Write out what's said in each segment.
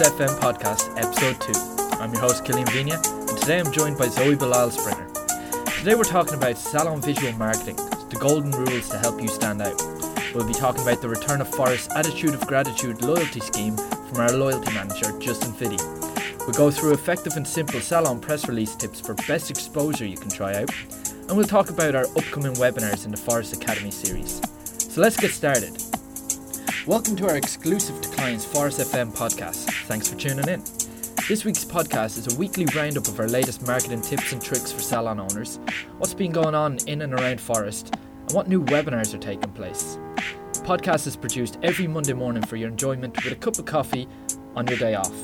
FM podcast, episode 2. I'm your host, Killian Vigna, and today I'm joined by Zoe Bilal Springer. Today we're talking about salon visual marketing, the golden rules to help you stand out. We'll be talking about the return of Phorest's Attitude of Gratitude loyalty scheme from our loyalty manager, Justin Fiddy. We'll go through effective and simple salon press release tips for best exposure you can try out, and we'll talk about our upcoming webinars in the Phorest Academy series. So let's get started. Welcome to our exclusive to clients Phorest FM podcast. Thanks for tuning in. This week's podcast is a weekly roundup of our latest marketing tips and tricks for salon owners, what's been going on in and around Phorest, and what new webinars are taking place. The podcast is produced every Monday morning for your enjoyment with a cup of coffee on your day off.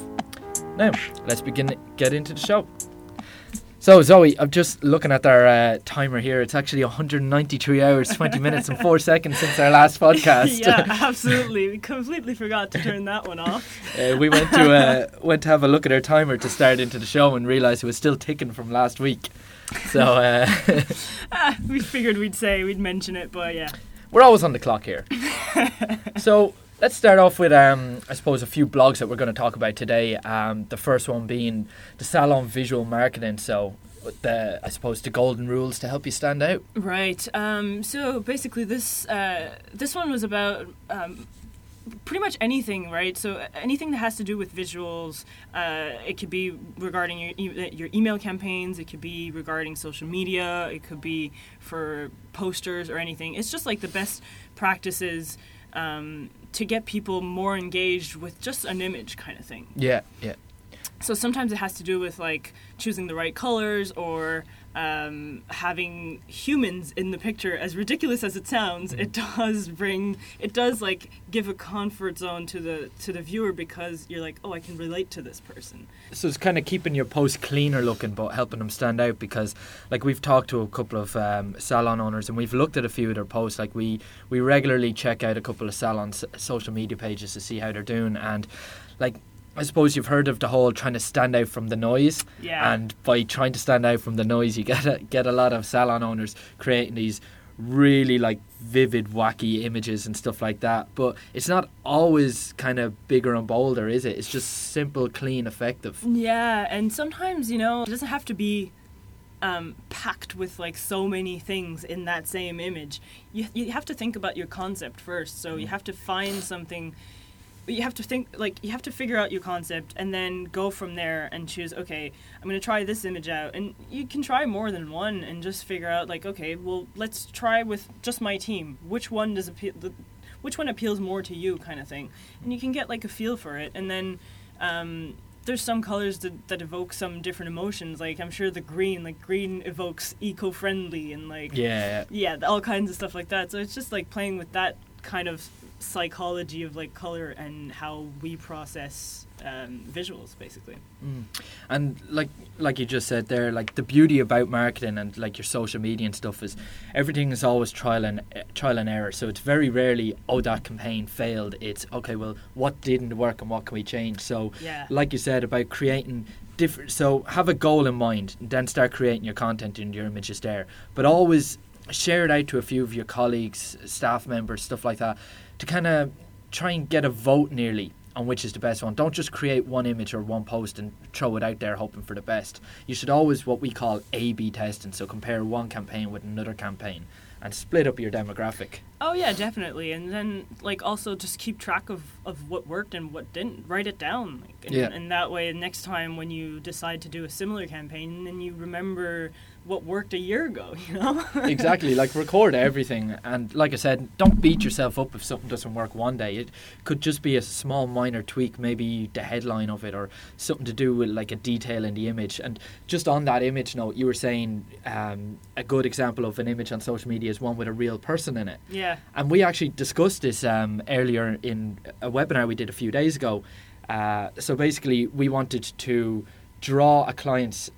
Now, let's begin get into the show. So Zoe, I'm just looking at our uh, timer here. It's actually 193 hours, 20 minutes, and four seconds since our last podcast. yeah, absolutely. We completely forgot to turn that one off. Uh, we went to uh, went to have a look at our timer to start into the show and realised it was still ticking from last week. So uh, ah, we figured we'd say we'd mention it, but yeah, we're always on the clock here. so let's start off with, um, I suppose, a few blogs that we're going to talk about today. Um, the first one being the salon visual marketing. So, the I suppose the golden rules to help you stand out. Right. Um, so basically, this uh, this one was about. Um, pretty much anything, right? So anything that has to do with visuals, uh, it could be regarding your e- your email campaigns, it could be regarding social media, it could be for posters or anything. It's just like the best practices um, to get people more engaged with just an image kind of thing. Yeah, yeah. So sometimes it has to do with like choosing the right colors or um, having humans in the picture. As ridiculous as it sounds, mm. it does bring it does like give a comfort zone to the to the viewer because you're like, oh, I can relate to this person. So it's kind of keeping your post cleaner looking, but helping them stand out because, like, we've talked to a couple of um, salon owners and we've looked at a few of their posts. Like, we we regularly check out a couple of salons' social media pages to see how they're doing, and like I suppose you've heard of the whole trying to stand out from the noise. Yeah. And by trying to stand out from the noise, you get a, get a lot of salon owners creating these really like vivid, wacky images and stuff like that. But it's not always kind of bigger and bolder, is it? It's just simple, clean, effective. Yeah, and sometimes you know it doesn't have to be um, packed with like so many things in that same image. You you have to think about your concept first. So you mm. have to find something but you have to think like you have to figure out your concept and then go from there and choose okay i'm going to try this image out. And you can try more than one and just figure out like okay well let's try with just my team. Which one does appeal the, which one appeals more to you kind of thing. And you can get like a feel for it. And then um, there's some colors that, that evoke some different emotions. Like i'm sure the green like green evokes eco-friendly and like yeah. yeah all kinds of stuff like that. So it's just like playing with that kind of psychology of like color and how we process um, visuals basically. Mm. and like like you just said there like the beauty about marketing and like your social media and stuff is everything is always trial and uh, trial and error. So it's very rarely oh that campaign failed. It's okay well what didn't work and what can we change? So yeah. like you said about creating different so have a goal in mind and then start creating your content and your images there. But always share it out to a few of your colleagues staff members stuff like that to kind of try and get a vote nearly on which is the best one. Don't just create one image or one post and throw it out there hoping for the best. You should always what we call A B testing, so compare one campaign with another campaign and split up your demographic. Oh yeah, definitely. And then like also just keep track of, of what worked and what didn't. Write it down. Like, and, yeah. and that way next time when you decide to do a similar campaign then you remember what worked a year ago, you know? exactly. Like record everything and like I said, don't beat yourself up if something doesn't work one day. It could just be a small minor tweak, maybe the headline of it or something to do with like a detail in the image. And just on that image note, you were saying um, a good example of an image on social media is one with a real person in it. Yeah. And we actually discussed this um, earlier in a webinar we did a few days ago. Uh, so basically, we wanted to draw a client's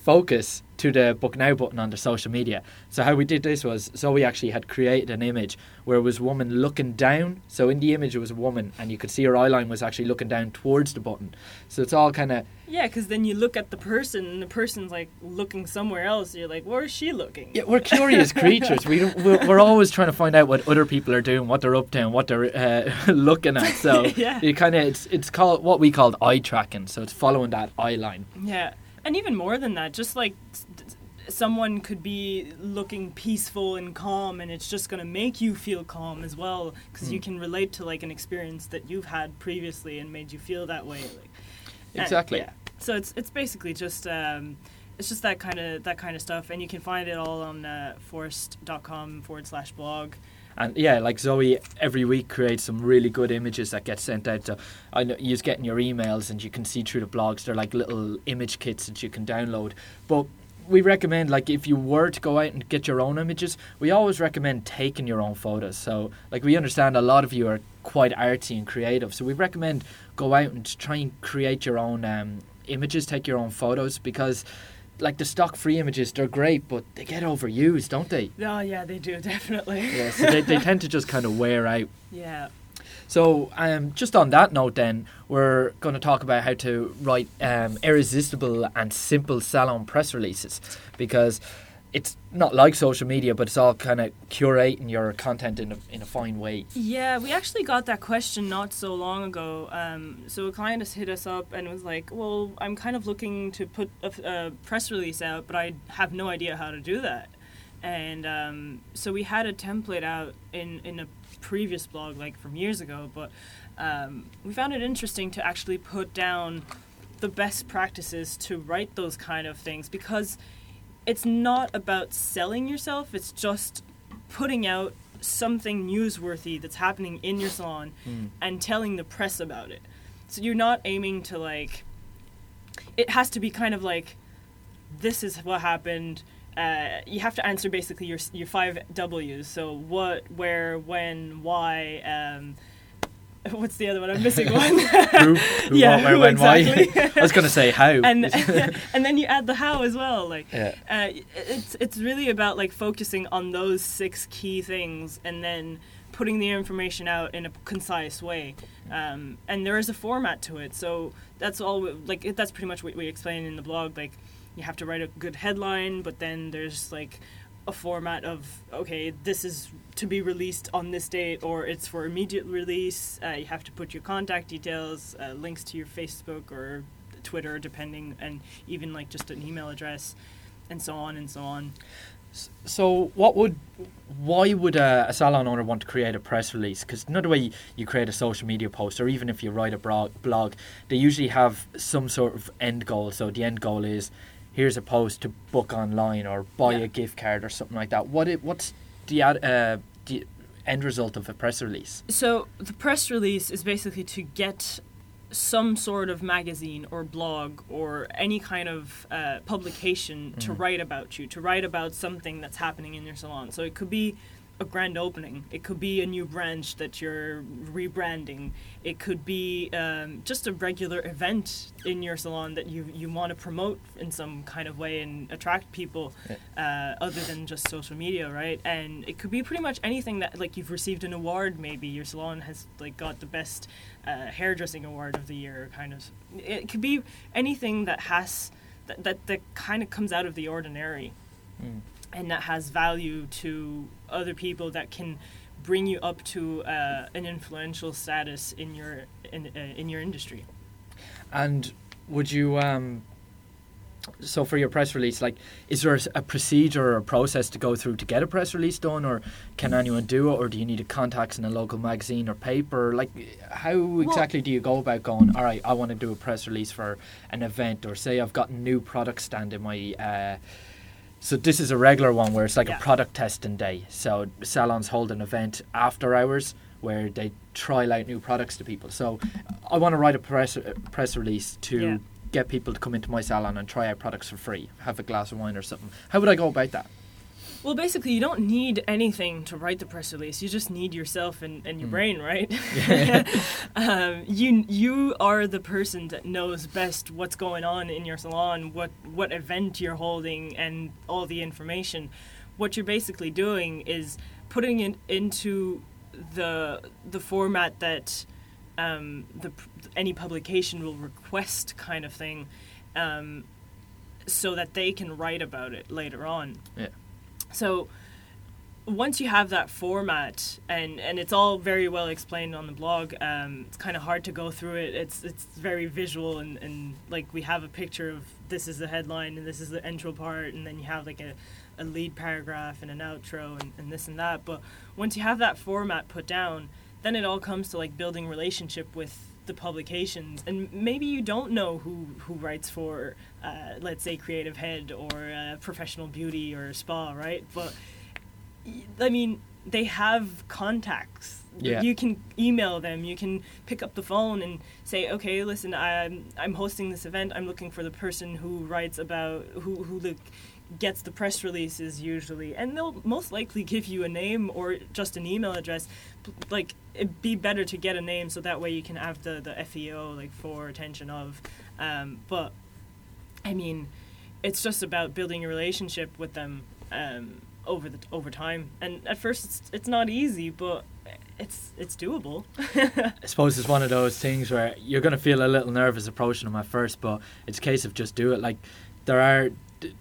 focus to the book now button on the social media. So how we did this was Zoe actually had created an image where it was a woman looking down. So in the image it was a woman, and you could see her eye line was actually looking down towards the button. So it's all kind of Yeah, because then you look at the person, and the person's like looking somewhere else. You're like, where is she looking? yeah, we're curious creatures. We we're, we're always trying to find out what other people are doing, what they're up to, and what they're uh, looking at. So Yeah. you kind of it's it's called what we called eye tracking. So it's following that eye line. Yeah, and even more than that, just like someone could be looking peaceful and calm, and it's just gonna make you feel calm as well, because you Mm. can relate to like an experience that you've had previously and made you feel that way. Like, and- Exactly. yeah. So it's it's basically just. Um, it's just that kind of that kind of stuff, and you can find it all on uh, phorest.com forward slash blog. And yeah, like Zoe every week creates some really good images that get sent out. So I know you get your emails and you can see through the blogs. They're like little image kits that you can download. But we recommend like if you were to go out and get your own images, we always recommend taking your own photos. So like we understand a lot of you are quite artsy and creative, so we recommend go out and try and create your own um, images, take your own photos because. Like the stock free images, they're great, but they get overused, don't they? Oh yeah, they do definitely. Yeah, so they, they tend to just kind of wear out. yeah. So, um, just on that note, then we're going to talk about how to write um, irresistible and simple salon press releases because it's not like social media, but it's all kind of curating your content in a in a fine way. Yeah, we actually got that question not so long ago. Um, so a client has hit us up and was like, "Well, I'm kind of looking to put a, a press release out, but I have no idea how to do that." And um, so we had a template out in in a previous blog, like from years ago, but um, we found it interesting to actually put down the best practices to write those kind of things because it's not about selling yourself it's just putting out something newsworthy that's happening in your salon and telling the press about it so you're not aiming to like it has to be kind of like this is what happened uh, you have to answer basically your your five W's. So what, where, when, why. Um, what's the other one? I'm missing one. Who, who, Yeah, what, where, who when, why? exactly. I was going to say how. and and then you add the how as well. Like yeah. uh, it's it's really about like focusing on those six key things and then putting the information out in a concise way. Um, and there is a format to it, so that's all. we- Like that's pretty much what we explain in the blog. Like you have to write a good headline, but then there's like a format of okay, this is to be released on this date, or it's for immediate release. Uh, you have to put your contact details, uh, links to your Facebook or Twitter, depending, and even like just an email address, and so on and so on. So, what would, why would a, a salon owner want to create a press release? Because another way you create a social media post, or even if you write a blog, blog, they usually have some sort of end goal. So the end goal is, here's a post to book online or buy Yeah. a gift card or something like that. What it, what's the ad, uh, the end result of a press release? So the press release is basically to get some sort of magazine or blog or any kind of uh, publication to Mhm. write about you, to write about something that's happening in your salon. So it could be a grand opening, it could be a new branch that you're rebranding, it could be um, just a regular event in your salon that you, you want to promote in some kind of way and attract people uh, other than just social media, right? And it could be pretty much anything that like you've received an award. Maybe your salon has like got the best uh, hairdressing award of the year, kind of. It could be anything that has that that, that kind of comes out of the ordinary Mm. and that has value to other people that can bring you up to uh, an influential status in your in, uh, in your industry. And would you, um, so for your press release, like, is there a, a procedure or a process to go through to get a press release done, or can anyone do it, or do you need a contacts in a local magazine or paper? Like, how exactly do you go about going? All right, I want to do a press release for an event, or say I've got a new product stand in my. Uh, so this is a regular one where it's like Yeah. a product testing day. So salons hold an event after hours where they trial out new products to people. So I want to write a press uh, press release to Yeah. get people to come into my salon and try out products for free, have a glass of wine or something. How would I go about that? Well, basically, you don't need anything to write the press release. You just need yourself and, and your Mm. brain, right? um, you you are the person that knows best what's going on in your salon, what what event you're holding, and all the information. What you're basically doing is putting it into the the format that um, the any publication will request, kind of thing, um, so that they can write about it later on. Yeah. So once you have that format and and it's all very well explained on the blog um, it's kind of hard to go through it. It's it's very visual and, and like we have a picture of this is the headline and this is the intro part and then you have like a, a lead paragraph and an outro and, and this and that. But once you have that format put down then it all comes to like building relationship with the publications and maybe you don't know who who writes for uh, let's say creative head or uh, professional beauty or spa right but I mean, they have contacts. Yeah. You can email them. You can pick up the phone and say, "Okay, listen, I'm I'm hosting this event. I'm looking for the person who writes about who who the, gets the press releases usually, and they'll most likely give you a name or just an email address. Like it'd be better to get a name so that way you can have the the FAO like for attention of. Um, but I mean, it's just about building a relationship with them um, over the over time. And at first, it's it's not easy, but it's it's doable. I suppose it's one of those things where you're going to feel a little nervous approaching them at first, but it's a case of just do it. Like there are,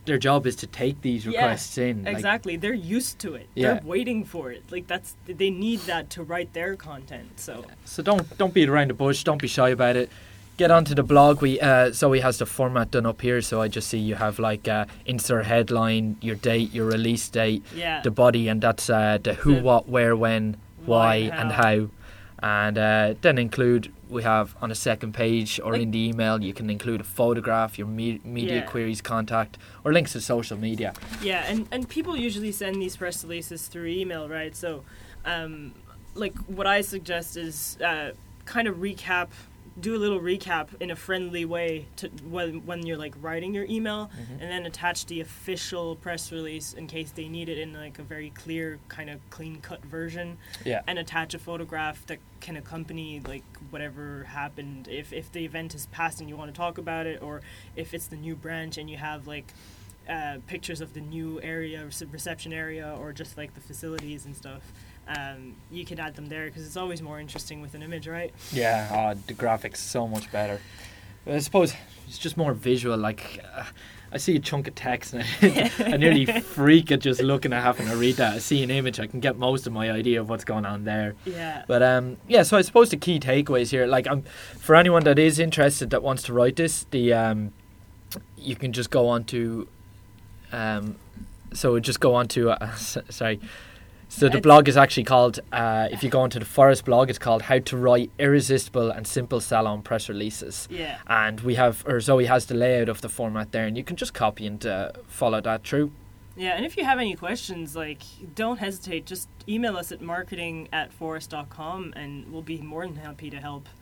their job is to take these Yeah, requests in. like- exactly, they're used to it. Yeah. They're waiting for it. Like that's they need that to write their content. So So don't don't beat around the bush. Don't be shy about it. Get onto the blog. We uh, Zoe has the format done up here, so I just see you have like uh, insert headline, your date, your release date, yeah, the body, and that's uh, the who, The what, where, when, why, why, and how. And uh, then include we have on a second page or Like- in the email you can include a photograph, your me- media Yeah. queries contact, or links to social media. Yeah, and, and people usually send these press releases through email, right? So, um, like, what I suggest is uh, kind of recap, do a little recap in a friendly way to when, when you're like writing your email, and then attach the official press release in case they need it in like a very clear, kind of clean cut version, Yeah. and attach a photograph that can accompany like whatever happened. If if the event is past and you want to talk about it, or if it's the new branch and you have like uh, pictures of the new area, reception area, or just like the facilities and stuff. Um, you can add them there because it's always more interesting with an image, right? Yeah, oh, the graphics so much better. But I suppose it's just more visual. Like uh, I see a chunk of text and I, I nearly freak at just looking at having to read that. I see an image, I can get most of my idea of what's going on there. Yeah. But um, yeah, so I suppose the key takeaways here, like um, for anyone that is interested that wants to write this, the um, you can just go on to um, so just go on to uh, sorry. So the It's- blog is actually called. Uh, if you go onto the Phorest blog, it's called "How to Write Irresistible and Simple Salon Press Releases." Yeah. And we have, or Zoe has the layout of the format there, and you can just copy and uh, follow that through. Yeah, and if you have any questions, like, don't hesitate. Just email us at marketing at phorest.com and we'll be more than happy to help.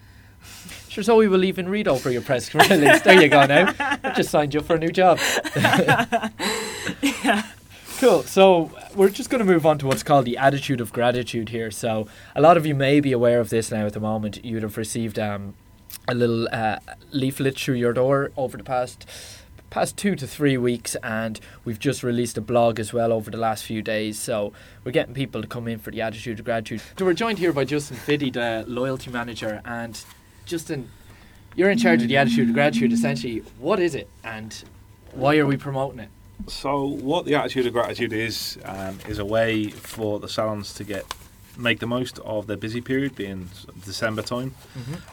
Sure, Zoe will even read over your press release. there you go now. I just signed you up for a new job. Cool. So we're just going to move on to what's called the attitude of gratitude here. So a lot of you may be aware of this now at the moment. You'd have received um, a little uh, leaflet through your door over the past past two to three weeks, and we've just released a blog as well over the last few days. So we're getting people to come in for the attitude of gratitude. So we're joined here by Justin Fiddy, the loyalty manager, and Justin, you're in charge of the attitude of gratitude. Essentially, what is it, and why are we promoting it? So, what the attitude of gratitude is um, is a way for the salons to get make the most of their busy period, being December time,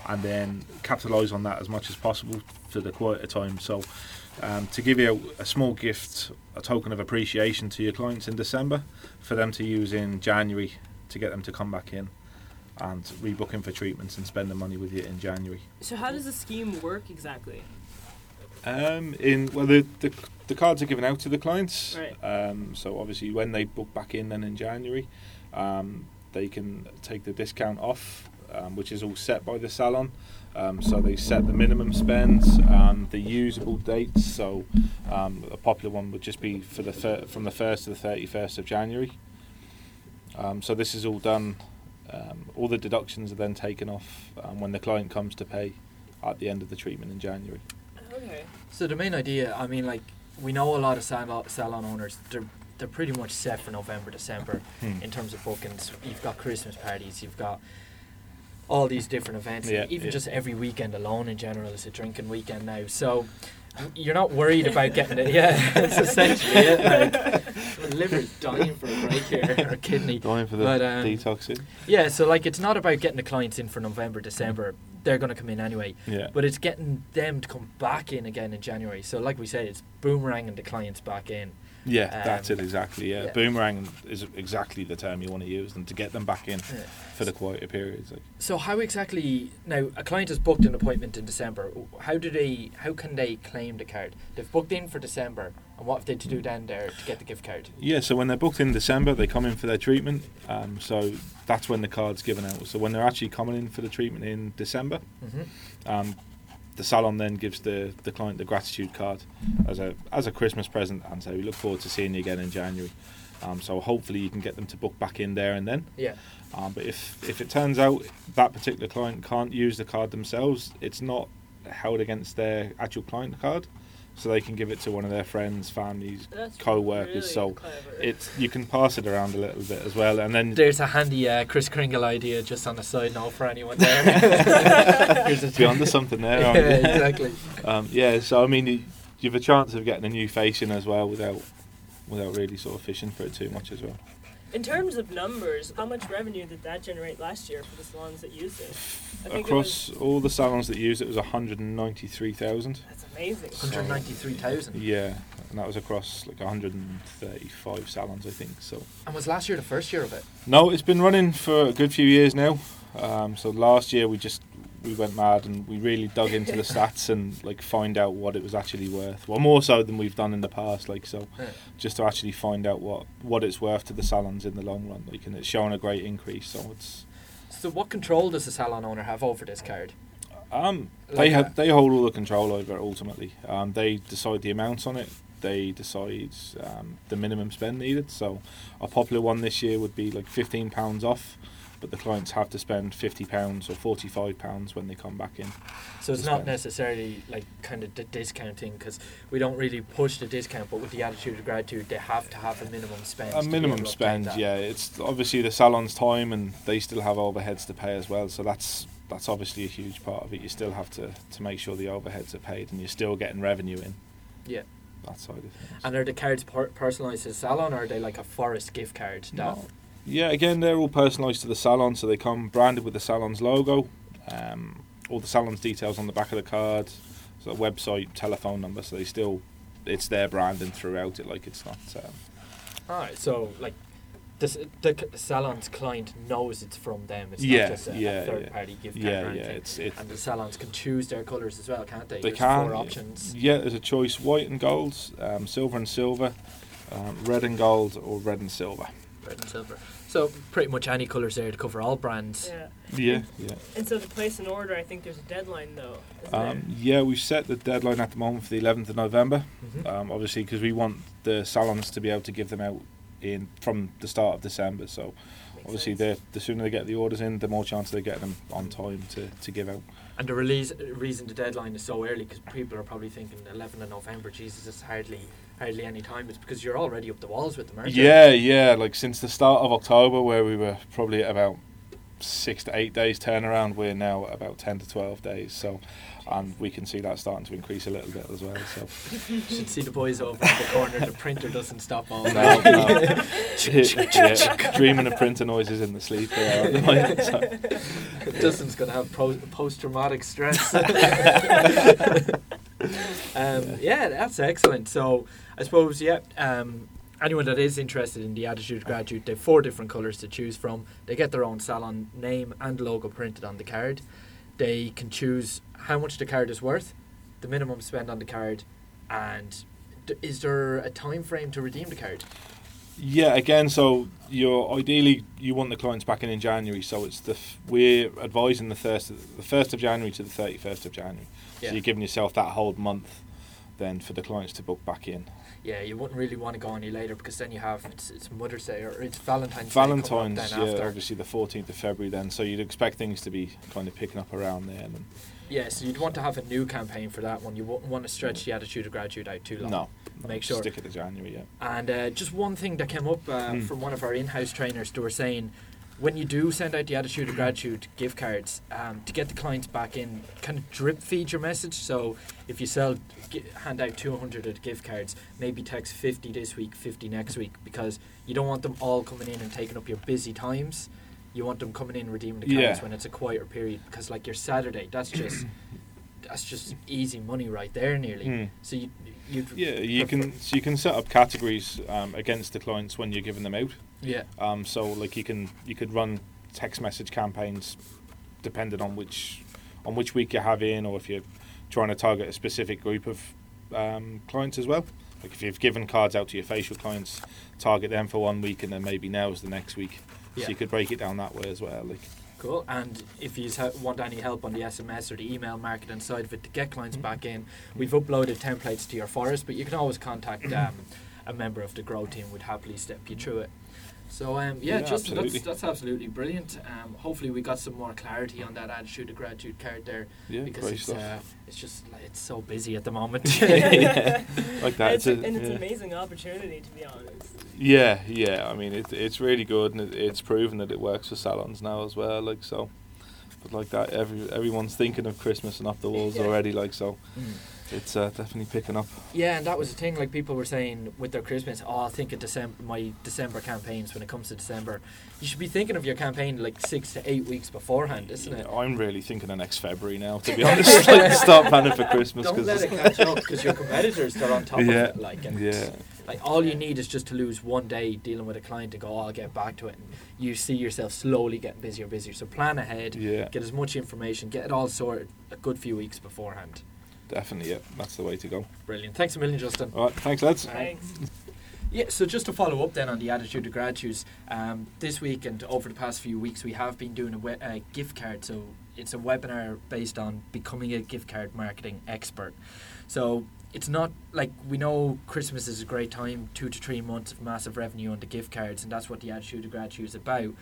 and then capitalise on that as much as possible for the quieter time. So, um, to give you a, a small gift, a token of appreciation to your clients in December, for them to use in January to get them to come back in and rebook in for treatments and spend the money with you in January. So, how does the scheme work exactly? Um, in well, the, the the cards are given out to the clients. Right. Um, so obviously, when they book back in, then in January, um, they can take the discount off um, which is all set by the salon. Um, so they set the minimum spends and the usable dates. So um, a popular one would just be for the fir- from the first to the thirty first of January. Um, so this is all done. Um, all the deductions are then taken off um, when the client comes to pay at the end of the treatment in January. Okay. So the main idea, I mean, like we know a lot of salon, salon owners. They're they're pretty much set for November, December Hmm. in terms of bookings. You've got Christmas parties. You've got all these different events. Yeah, Even yeah. just every weekend alone in general is a drinking weekend now. So you're not worried about getting it. Yeah, it's essentially it. Like, liver's dying for a break here, or kidney. Dying for the But, um, detoxing. Yeah, so like it's not about getting the clients in for November, December. They're going to come in anyway. Yeah. But it's getting them to come back in again in January. So, like we said, it's boomeranging the clients back in. Yeah, that's Um, it exactly. Yeah. yeah. boomerang is exactly the term you want to use, and to get them back in Yeah. for the quieter periods. Like, So, how exactly now a client has booked an appointment in December? How do they? How can they claim the card? They've booked in for December, and what have they to do then there to get the gift card? yeah, so when they're booked in December, they come in for their treatment. Um, so that's when the card's given out. So when they're actually coming in for the treatment in December, Mm-hmm. um, the salon then gives the, the client the gratitude card as a as a Christmas present, and so we look forward to seeing you again in January. Um, so hopefully you can get them to book back in there and then. Yeah. Um, but if if it turns out that particular client can't use the card themselves, it's not held against their actual client card, so they can give it to one of their friends, families, That's co-workers. really so clever. it's you can pass it around a little bit as well, and then There's a handy uh, Kris Kringle idea just on a side note for anyone there. Here's a be onto something there. yeah, aren't you? exactly. Um, yeah, so I mean, you, you have a chance of getting a new face in as well without without really sort of fishing for it too much as well. In terms of numbers, how much revenue did that generate last year for the salons that used it? I think it Across all the salons that used it was 193,000. That's amazing. 193,000. Yeah, and that was across like 135 salons, I think. So And was last year the first year of it? no, it's been running for a good few years now. Um, so last year we just we went mad and we really dug into the stats and like find out what it was actually worth. Well, more so than we've done in the past. Like so, Yeah. just to actually find out what what it's worth to the salons in the long run. Like, and it's showing a great increase. So it's So, what control does the salon owner have over this card? um Like they have they hold all the control over it ultimately. Um, they decide the amounts on it. They decide um, the minimum spend needed. So a popular one this year would be like fifteen pounds off. But the clients have to spend fifty pounds or forty-five pounds when they come back in. So, it's not necessarily like kind of the discounting because we don't really push the discount, but with the attitude of gratitude, they have to have a minimum spend. A minimum able to obtain spend, yeah. It's obviously the salon's time, and they still have overheads to pay as well. So that's that's obviously a huge part of it. You still have to to make sure the overheads are paid, and you're still getting revenue in. Yeah. That side of things. And are the cards per- personalised to the salon or are they like a phorest gift card? That No. Yeah, again, they're all personalised to the salon, so they come branded with the salon's logo, um, all the salon's details on the back of the card, so website, telephone number. So they still, it's their branding throughout it. Like it's not. Um, Alright, so like this, the salon's client knows it's from them. It's Yeah, not just a, yeah, third yeah. party gift card yeah, yeah. It's it. and the salons can choose their colours as well, can't they? They There's can. four yeah. options. Yeah, there's a choice: white and gold, um, silver and silver, um, red and gold, or red and silver. Red and silver. So pretty much any colours there to cover all brands. Yeah. Yeah, yeah. And so to place an order, I think there's a deadline though. Isn't Um, yeah, we've set the deadline at the moment for the 11th of November. Mhm. Um, obviously, because we want the salons to be able to give them out in from the start of December. So? Makes obviously, the the sooner they get the orders in, the more chance they get them on time to, to give out. And the release reason the deadline is so early because people are probably thinking 11th of November. Jesus, it's hardly hardly any time. It's because you're already up the walls with them, aren't? Yeah, yeah. Like since the start of October, where we were probably at about six to eight days turnaround, we're now at about ten to twelve days. So, and we can see that starting to increase a little bit as well. So, should see the boys over in the corner. The printer doesn't stop all no, no. yeah, dreaming of printer noises in the sleep. At the moment, so. Dustin's gonna have pro- post-traumatic stress. um, yeah, that's excellent. So I suppose yeah. Um, anyone that is interested in the attitude gratitude, they've four different colours to choose from. They get their own salon name and logo printed on the card. They can choose how much the card is worth, the minimum spend on the card, and d- is there a time frame to redeem the card? Yeah, again, so you're ideally you want the clients back in in January. So it's the f- we're advising the first of, the first of January to the thirty first of January. Yeah. So you're giving yourself that whole month then for the clients to book back in. Yeah, you wouldn't really want to go any later because then you have it's, it's Mother's Day or it's Valentine's. Day Valentine's, then yeah, after. obviously the fourteenth of February. Then, so you'd expect things to be kind of picking up around then. And Yeah, so you'd want to have a new campaign for that one. You wouldn't want to stretch the attitude of gratitude out too long. no, Make sure. stick it to January. Yeah. And uh, just one thing that came up uh, Hmm. from one of our in-house trainers, they were saying when you do send out the attitude of gratitude gift cards um, to get the clients back in, kind of drip feed your message. So if you sell, hand out 200 of the gift cards, maybe text 50 this week, 50 next week, because you don't want them all coming in and taking up your busy times. You want them coming in redeeming the cards Yeah. when it's a quieter period, because like your Saturday, that's just that's just easy money right there, nearly. Hmm. So you you Yeah, you can so you can set up categories um, against the clients when you're giving them out. Yeah Um, so like you can you could run text message campaigns depending on which on which week you have in, or if you're trying to target a specific group of um, clients as well. Like if you've given cards out to your facial clients, target them for one week, and then maybe now's the next week. Yeah. So you could break it down that way as well. Like Cool. And if you want any help on the SMS or the email marketing side of it to get clients Mm-hmm. back in, we've uploaded templates to your phorest, but you can always contact um, a member of the Grow team. Would happily step you through it. So um, yeah, Yeah, just absolutely. that's that's absolutely brilliant. Um, hopefully we got some more clarity on that attitude of gratitude card there yeah, because great it's stuff. uh, it's just like, it's so busy at the moment. yeah, like that. It's It's a, a- and it's yeah. an amazing opportunity, to be honest. Yeah, yeah. I mean, it, it's really good, and it, it's proven that it works for salons now as well. Like so, but like that, every everyone's thinking of Christmas and up the walls Yeah. already. Like so, Mm. It's uh, definitely picking up. Yeah, and that was the thing. Like people were saying with their Christmas, oh, I'll think of December, my December campaigns when it comes to December. You should be thinking of your campaign like six to eight weeks beforehand, isn't it? I'm really thinking of next February now. To be honest, like start planning for Christmas Don't let it because catch up because your competitors they're on top Yeah, of it. Like, and yeah, like all you need is just to lose one day dealing with a client to go, oh, I'll get back to it. And you see yourself slowly getting busier, and busier. So plan ahead, yeah, get as much information, get it all sorted a good few weeks beforehand. Definitely. Yeah, that's the way to go. Brilliant. Thanks a million, Justin. All right, thanks, lads. Thanks. Yeah, so just to follow up then on the attitude of gratitude, um, this week and over the past few weeks, we have been doing a, we- a gift card. So it's a webinar based on becoming a gift card marketing expert. So it's not like we know Christmas is a great time, two to three months of massive revenue on the gift cards, and that's what the attitude of gratitude is about.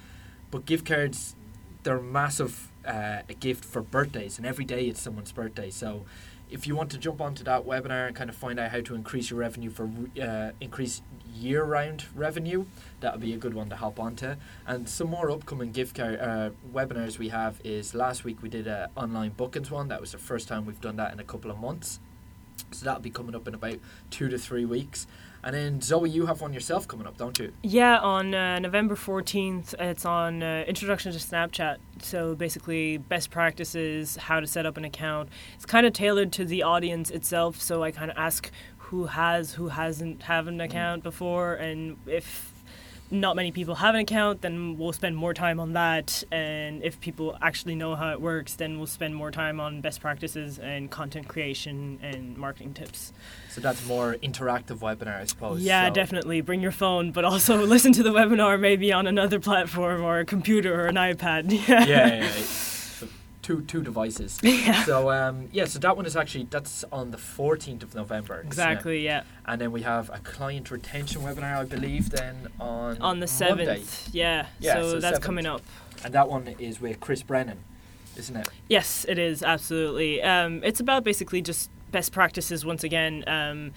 But gift cards, they're massive uh, a gift for birthdays, and every day it's someone's birthday. So if you want to jump onto that webinar and kind of find out how to increase your revenue for uh, increase year-round revenue, that would be a good one to hop onto. And some more upcoming gift card uh, webinars we have is last week we did a online bookings one. That was the first time we've done that in a couple of months. So that'll be coming up in about two to three weeks. And then Zoe, you have one yourself coming up, don't you? Yeah, on uh, November 14th, it's on uh, Introduction to Snapchat. So basically, best practices, how to set up an account. It's kind of tailored to the audience itself. So I kind of ask who has, who hasn't have an account before, and if not many people have an account, then we'll spend more time on that. And if people actually know how it works, then we'll spend more time on best practices and content creation and marketing tips. So that's more interactive webinar, I suppose. Yeah, So- definitely. Bring your phone, but also listen to the webinar maybe on another platform or a computer or an iPad. yeah, yeah, yeah. So two two devices. Yeah. So um, yeah, so that one is actually that's on the fourteenth of November. Exactly, yeah. And then we have a client retention webinar, I believe, then on On the 7th. Yeah. Yeah, so, so that's 7th. coming up. and that one is with Chris Brennan, isn't it? Yes, it is absolutely. Um, it's about basically just best practices. Once again, um,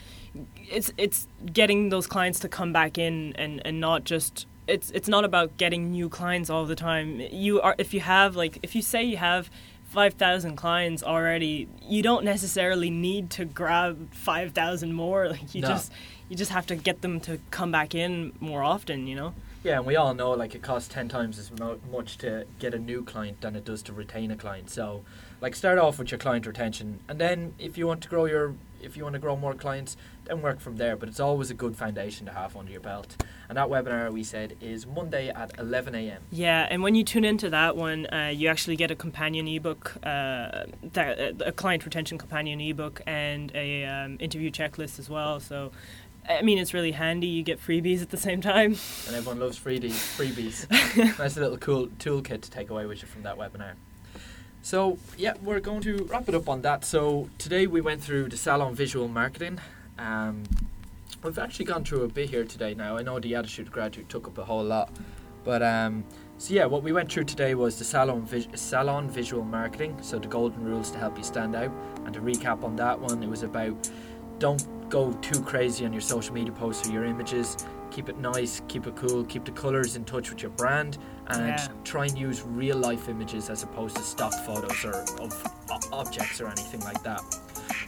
it's it's getting those clients to come back in and, and not just. It's it's not about getting new clients all the time. You are if you have like if you say you have. 5,000 clients already you don't necessarily need to grab 5,000 more like you No. just you just have to get them to come back in more often you know Yeah, and we all know like it costs ten times as mo- much to get a new client than it does to retain a client. So, like, start off with your client retention, and then if you want to grow your, if you want to grow more clients, then work from there. But it's always a good foundation to have under your belt. And that webinar we said is Monday at eleven a.m. Yeah, and when you tune into that one, uh, you actually get a companion ebook, uh, that, a client retention companion ebook, and a um, interview checklist as well. So I mean, it's really handy. You get freebies at the same time. and everyone loves freebies. freebies. nice little cool toolkit to take away with you from that webinar. So yeah, we're going to wrap it up on that. So today we went through the salon visual marketing. Um, we've actually gone through a bit here today. Now I know the attitude graduate took up a whole lot, but um, so yeah, what we went through today was the salon vis- salon visual marketing. So the golden rules to help you stand out. And to recap on that one, it was about don't go too crazy on your social media posts or your images. Keep it nice, keep it cool, keep the colors in touch with your brand, and Yeah. try and use real life images as opposed to stock photos or of objects or anything like that.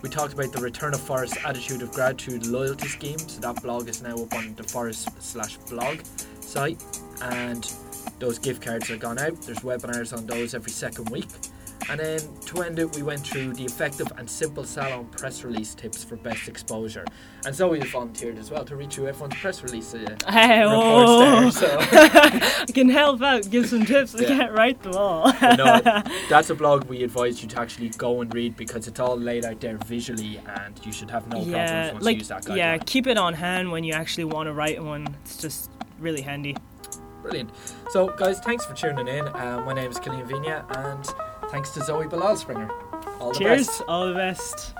We talked about the Return of Phorest Attitude of Gratitude loyalty scheme. So that blog is now up on the Phorest slash blog site, and those gift cards are gone out. There's webinars on those every second week. And then to end it, we went through the effective and simple salon press release tips for best exposure. And Zoe volunteered as well to read through everyone's press release uh, Hey, reports there. oh. So. I can help out, give some tips. I can't write them all. No, that's a blog we advise you to actually go and read because it's all laid out there visually, and you should have no problems yeah, once like you use that guideline. yeah, keep it on hand when you actually want to write one. It's just really handy. Brilliant. So, guys, thanks for tuning in. Uh, my name is Killian Vigna, and thanks to Zoe Bilal Springer. All the Cheers, best. all the best.